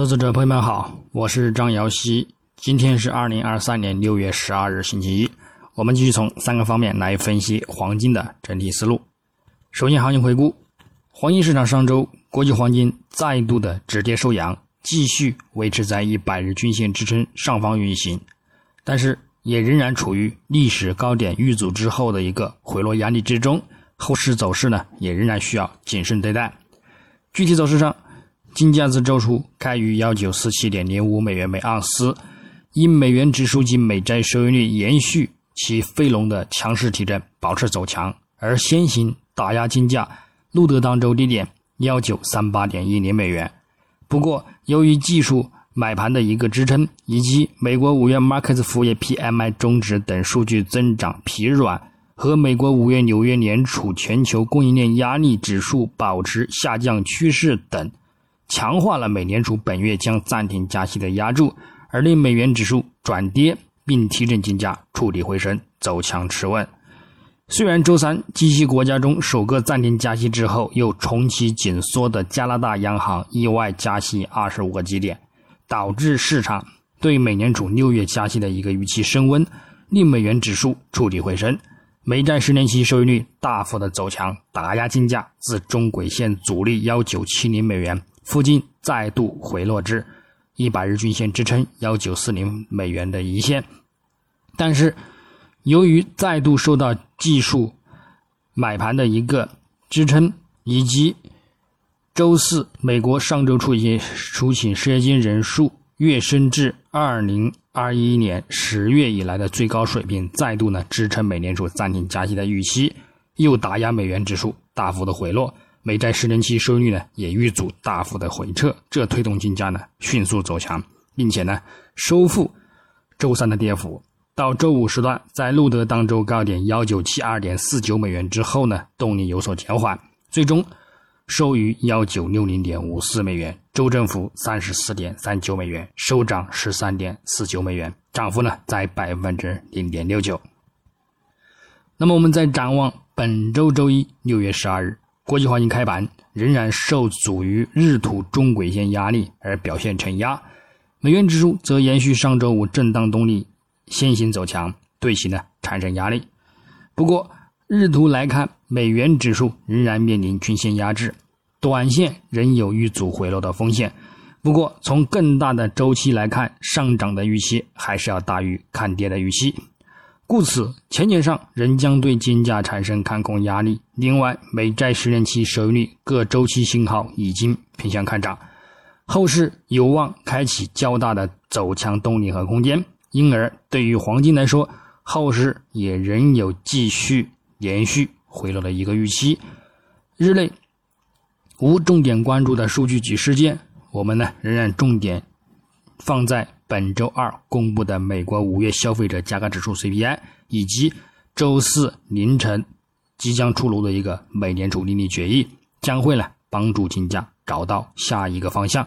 投资者朋友们好，我是张瑶希。今天是二零二三年六月十二日，星期一。我们继续从三个方面来分析黄金的整体思路。首先，行情回顾：黄金市场上周，国际黄金再度的止跌收阳，继续维持在一百日均线支撑上方运行，但是也仍然处于历史高点遇阻之后的一个回落压力之中。后市走势呢，也仍然需要谨慎对待。具体走势上。金价自周初开于幺九四七点零五美元每盎司，因美元指数及美债收益率延续其飞龙的强势提振，保持走强，而先行打压金价，录得当周低点幺九三八点一零美元。不过，由于技术买盘的一个支撑，以及美国五月 Markets 服务业 PMI 终值等数据增长疲软，和美国五月纽约联储全球供应链压力指数保持下降趋势等。强化了美联储本月将暂停加息的压注，而令美元指数转跌，并提振金价触底回升，走强持稳。虽然周三基息国家中首个暂停加息之后又重启紧缩的加拿大央行意外加息二十五个基点，导致市场对美联储六月加息的一个预期升温，令美元指数触底回升，美债十年期收益率大幅的走强，打压金价自中轨线阻力幺九七零美元。附近再度回落至一百日均线支撑幺九四零美元的一线，但是由于再度受到技术买盘的一个支撑，以及周四美国上周初已经出请失业金人数跃升至二零二一年十月以来的最高水平，再度呢支撑美联储暂停加息的预期，又打压美元指数大幅的回落。美债十年期收益率呢也遇阻大幅的回撤，这推动金价呢迅速走强，并且呢收复周三的跌幅。到周五时段，在录得当周高点幺九七二点四九美元之后呢，动力有所减缓，最终收于幺九六零点五四美元，周振幅三十四点三九美元，收涨十三点四九美元，涨幅呢在百分之零点六九。那么我们再展望本周周一六月十二日。国际黄金开盘仍然受阻于日图中轨线压力而表现承压，美元指数则延续上周五震荡动力先行走强，对其呢产生压力。不过日图来看，美元指数仍然面临均线压制，短线仍有遇阻回落的风险。不过从更大的周期来看，上涨的预期还是要大于看跌的预期。故此，前景上仍将对金价产生看空压力。另外，美债十年期收益率各周期信号已经偏向看涨，后市有望开启较大的走强动力和空间。因而，对于黄金来说，后市也仍有继续延续回落的一个预期。日内无重点关注的数据及事件，我们呢仍然重点放在。本周二公布的美国五月消费者价格指数 CPI，以及周四凌晨即将出炉的一个美联储利率决议，将会呢帮助金价找到下一个方向。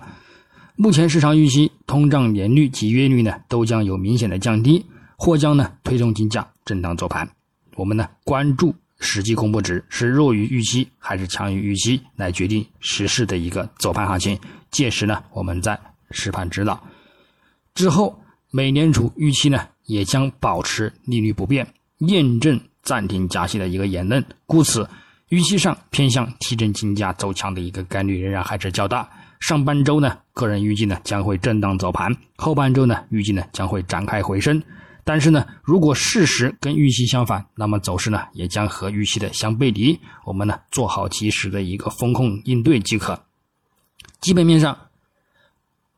目前市场预期通胀年率及月率呢都将有明显的降低，或将呢推动金价震荡走盘。我们呢关注实际公布值是弱于预期还是强于预期，来决定实时的一个走盘行情。届时呢我们再实盘指导。之后，美联储预期呢也将保持利率不变，验证暂停加息的一个言论。故此，预期上偏向提振金价走强的一个概率仍然还是较大。上半周呢，个人预计呢将会震荡走盘；后半周呢，预计呢将会展开回升。但是呢，如果事实跟预期相反，那么走势呢也将和预期的相背离。我们呢做好及时的一个风控应对即可。基本面上。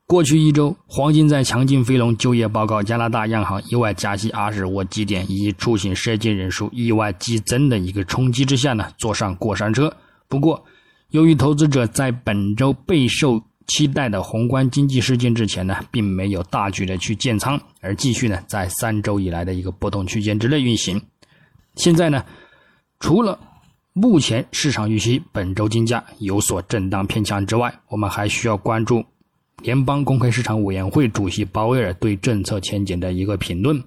过去一周，黄金在强劲飞龙就业报告、加拿大央行意外加息二十五基点以及出行失业金人数意外激增的一个冲击之下呢，坐上过山车。不过，由于投资者在本周备受期待的宏观经济事件之前呢，并没有大举的去建仓，而继续呢在三周以来的一个波动区间之内运行。现在呢，除了目前市场预期本周金价有所震荡偏强之外，我们还需要关注。联邦公开市场委员会主席鲍威尔对政策前景的一个评论，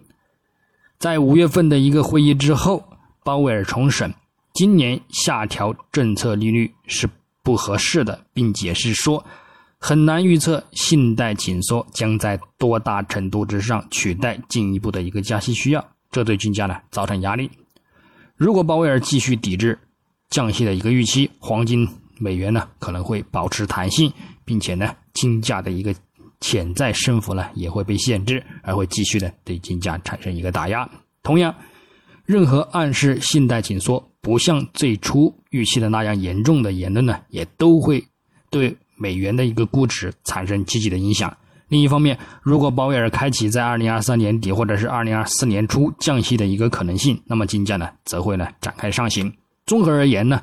在五月份的一个会议之后，鲍威尔重申今年下调政策利率是不合适的，并解释说，很难预测信贷紧缩将在多大程度之上取代进一步的一个加息需要，这对金价呢造成压力。如果鲍威尔继续抵制降息的一个预期，黄金、美元呢可能会保持弹性，并且呢金价的一个潜在升幅呢也会被限制，而会继续的对金价产生一个打压。同样，任何暗示信贷紧缩不像最初预期的那样严重的言论呢，也都会对。美元的一个估值产生积极的影响。另一方面，如果鲍威尔开启在二零二三年底或者是二零二四年初降息的一个可能性，那么金价呢则会呢展开上行。综合而言呢，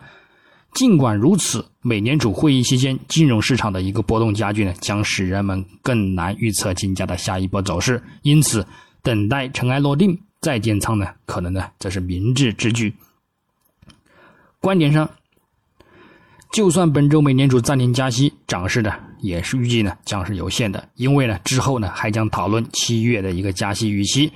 尽管如此，美联储会议期间金融市场的一个波动加剧呢，将使人们更难预测金价的下一波走势。因此，等待尘埃落定再建仓呢，可能呢这是明智之举。观点上。就算本周美联储暂停加息，涨势呢也是预计呢将是有限的，因为呢之后呢还将讨论七月的一个加息预期。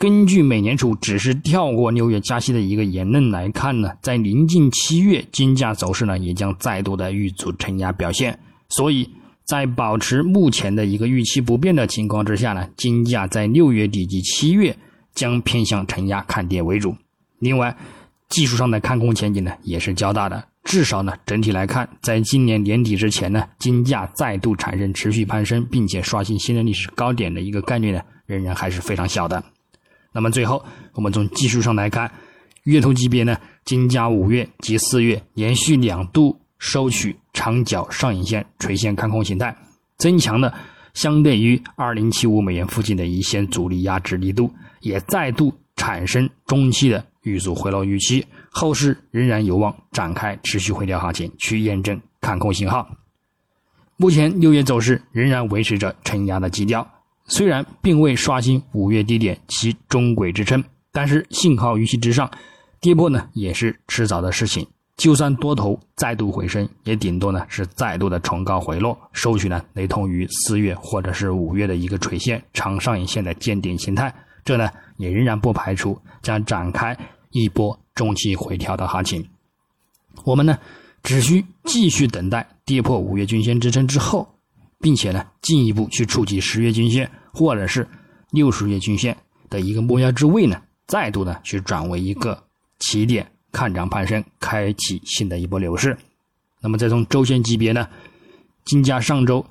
根据美联储只是跳过六月加息的一个言论来看呢，在临近七月，金价走势呢也将再度的遇阻承压表现。所以在保持目前的一个预期不变的情况之下呢，金价在六月底及七月将偏向承压看跌为主。另外，技术上的看空前景呢也是较大的。至少呢，整体来看，在今年年底之前呢，金价再度产生持续攀升，并且刷新新的历史高点的一个概率呢，仍然还是非常小的。那么最后，我们从技术上来看，月头级别呢，金价五月及四月连续两度收取长角上影线垂线看空形态，增强了相对于二零七五美元附近的一线阻力压制力度，也再度产生中期的遇阻回落预期。后市仍然有望展开持续回调行情，去验证看空信号。目前六月走势仍然维持着承压的基调，虽然并未刷新五月低点及中轨支撑，但是信号预期之上，跌破呢也是迟早的事情。就算多头再度回升，也顶多呢是再度的冲高回落，收取呢雷同于四月或者是五月的一个垂线长上影线的见顶形态。这呢也仍然不排除将展开一波。中期回调的行情，我们呢只需继续等待跌破五月均线支撑之后，并且呢进一步去触及十月均线或者是六十月均线的一个目标之位呢，再度呢去转为一个起点，看涨攀升，开启新的一波牛市。那么再从周线级别呢，金价上周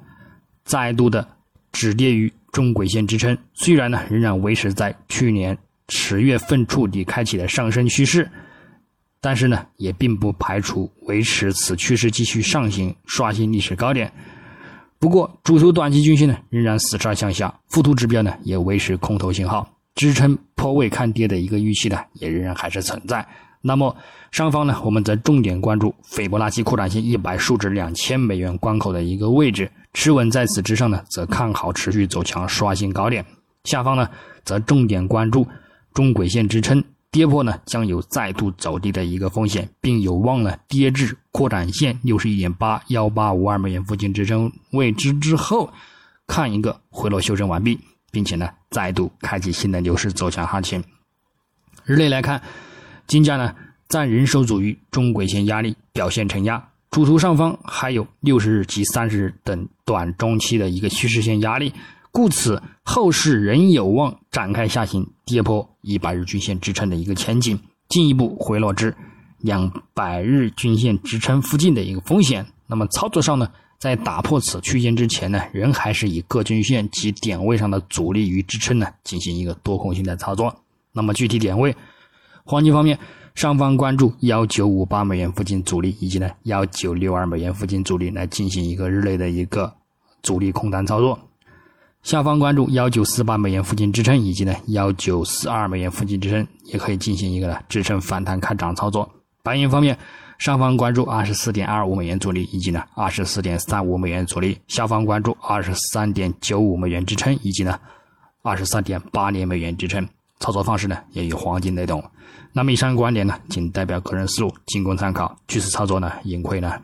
再度的止跌于中轨线支撑，虽然呢仍然维持在去年。十月份触底开启的上升趋势，但是呢，也并不排除维持此趋势继续上行，刷新历史高点。不过，主图短期均线呢仍然死叉向下，附图指标呢也维持空头信号，支撑破位看跌的一个预期呢也仍然还是存在。那么上方呢，我们则重点关注斐波那契扩展线一百数值两千美元关口的一个位置，持稳在此之上呢，则看好持续走强，刷新高点。下方呢，则重点关注。中轨线支撑跌破呢，将有再度走低的一个风险，并有望呢跌至扩展线六十一点八幺八五二美元附近支撑位置之后，看一个回落修正完毕，并且呢再度开启新的牛市走强行情。日内来看，金价呢暂仍受阻于中轨线压力，表现承压。主图上方还有六十日及三十日等短中期的一个趋势线压力。故此，后市仍有望展开下行，跌破一百日均线支撑的一个前景，进一步回落至两百日均线支撑附近的一个风险。那么操作上呢，在打破此区间之前呢，仍还是以各均线及点位上的阻力与支撑呢，进行一个多空性的操作。那么具体点位，黄金方面，上方关注幺九五八美元附近阻力，以及呢幺九六二美元附近阻力，来进行一个日内的一个阻力空单操作。下方关注幺九四八美元附近支撑，以及呢幺九四二美元附近支撑，也可以进行一个呢支撑反弹看涨操作。白银方面，上方关注二十四点二五美元阻力，以及呢二十四点三五美元阻力；下方关注二十三点九五美元支撑，以及呢二十三点八零美元支撑。操作方式呢也与黄金雷同。那么以上观点呢，仅代表个人思路，仅供参考。据此操作呢，盈亏呢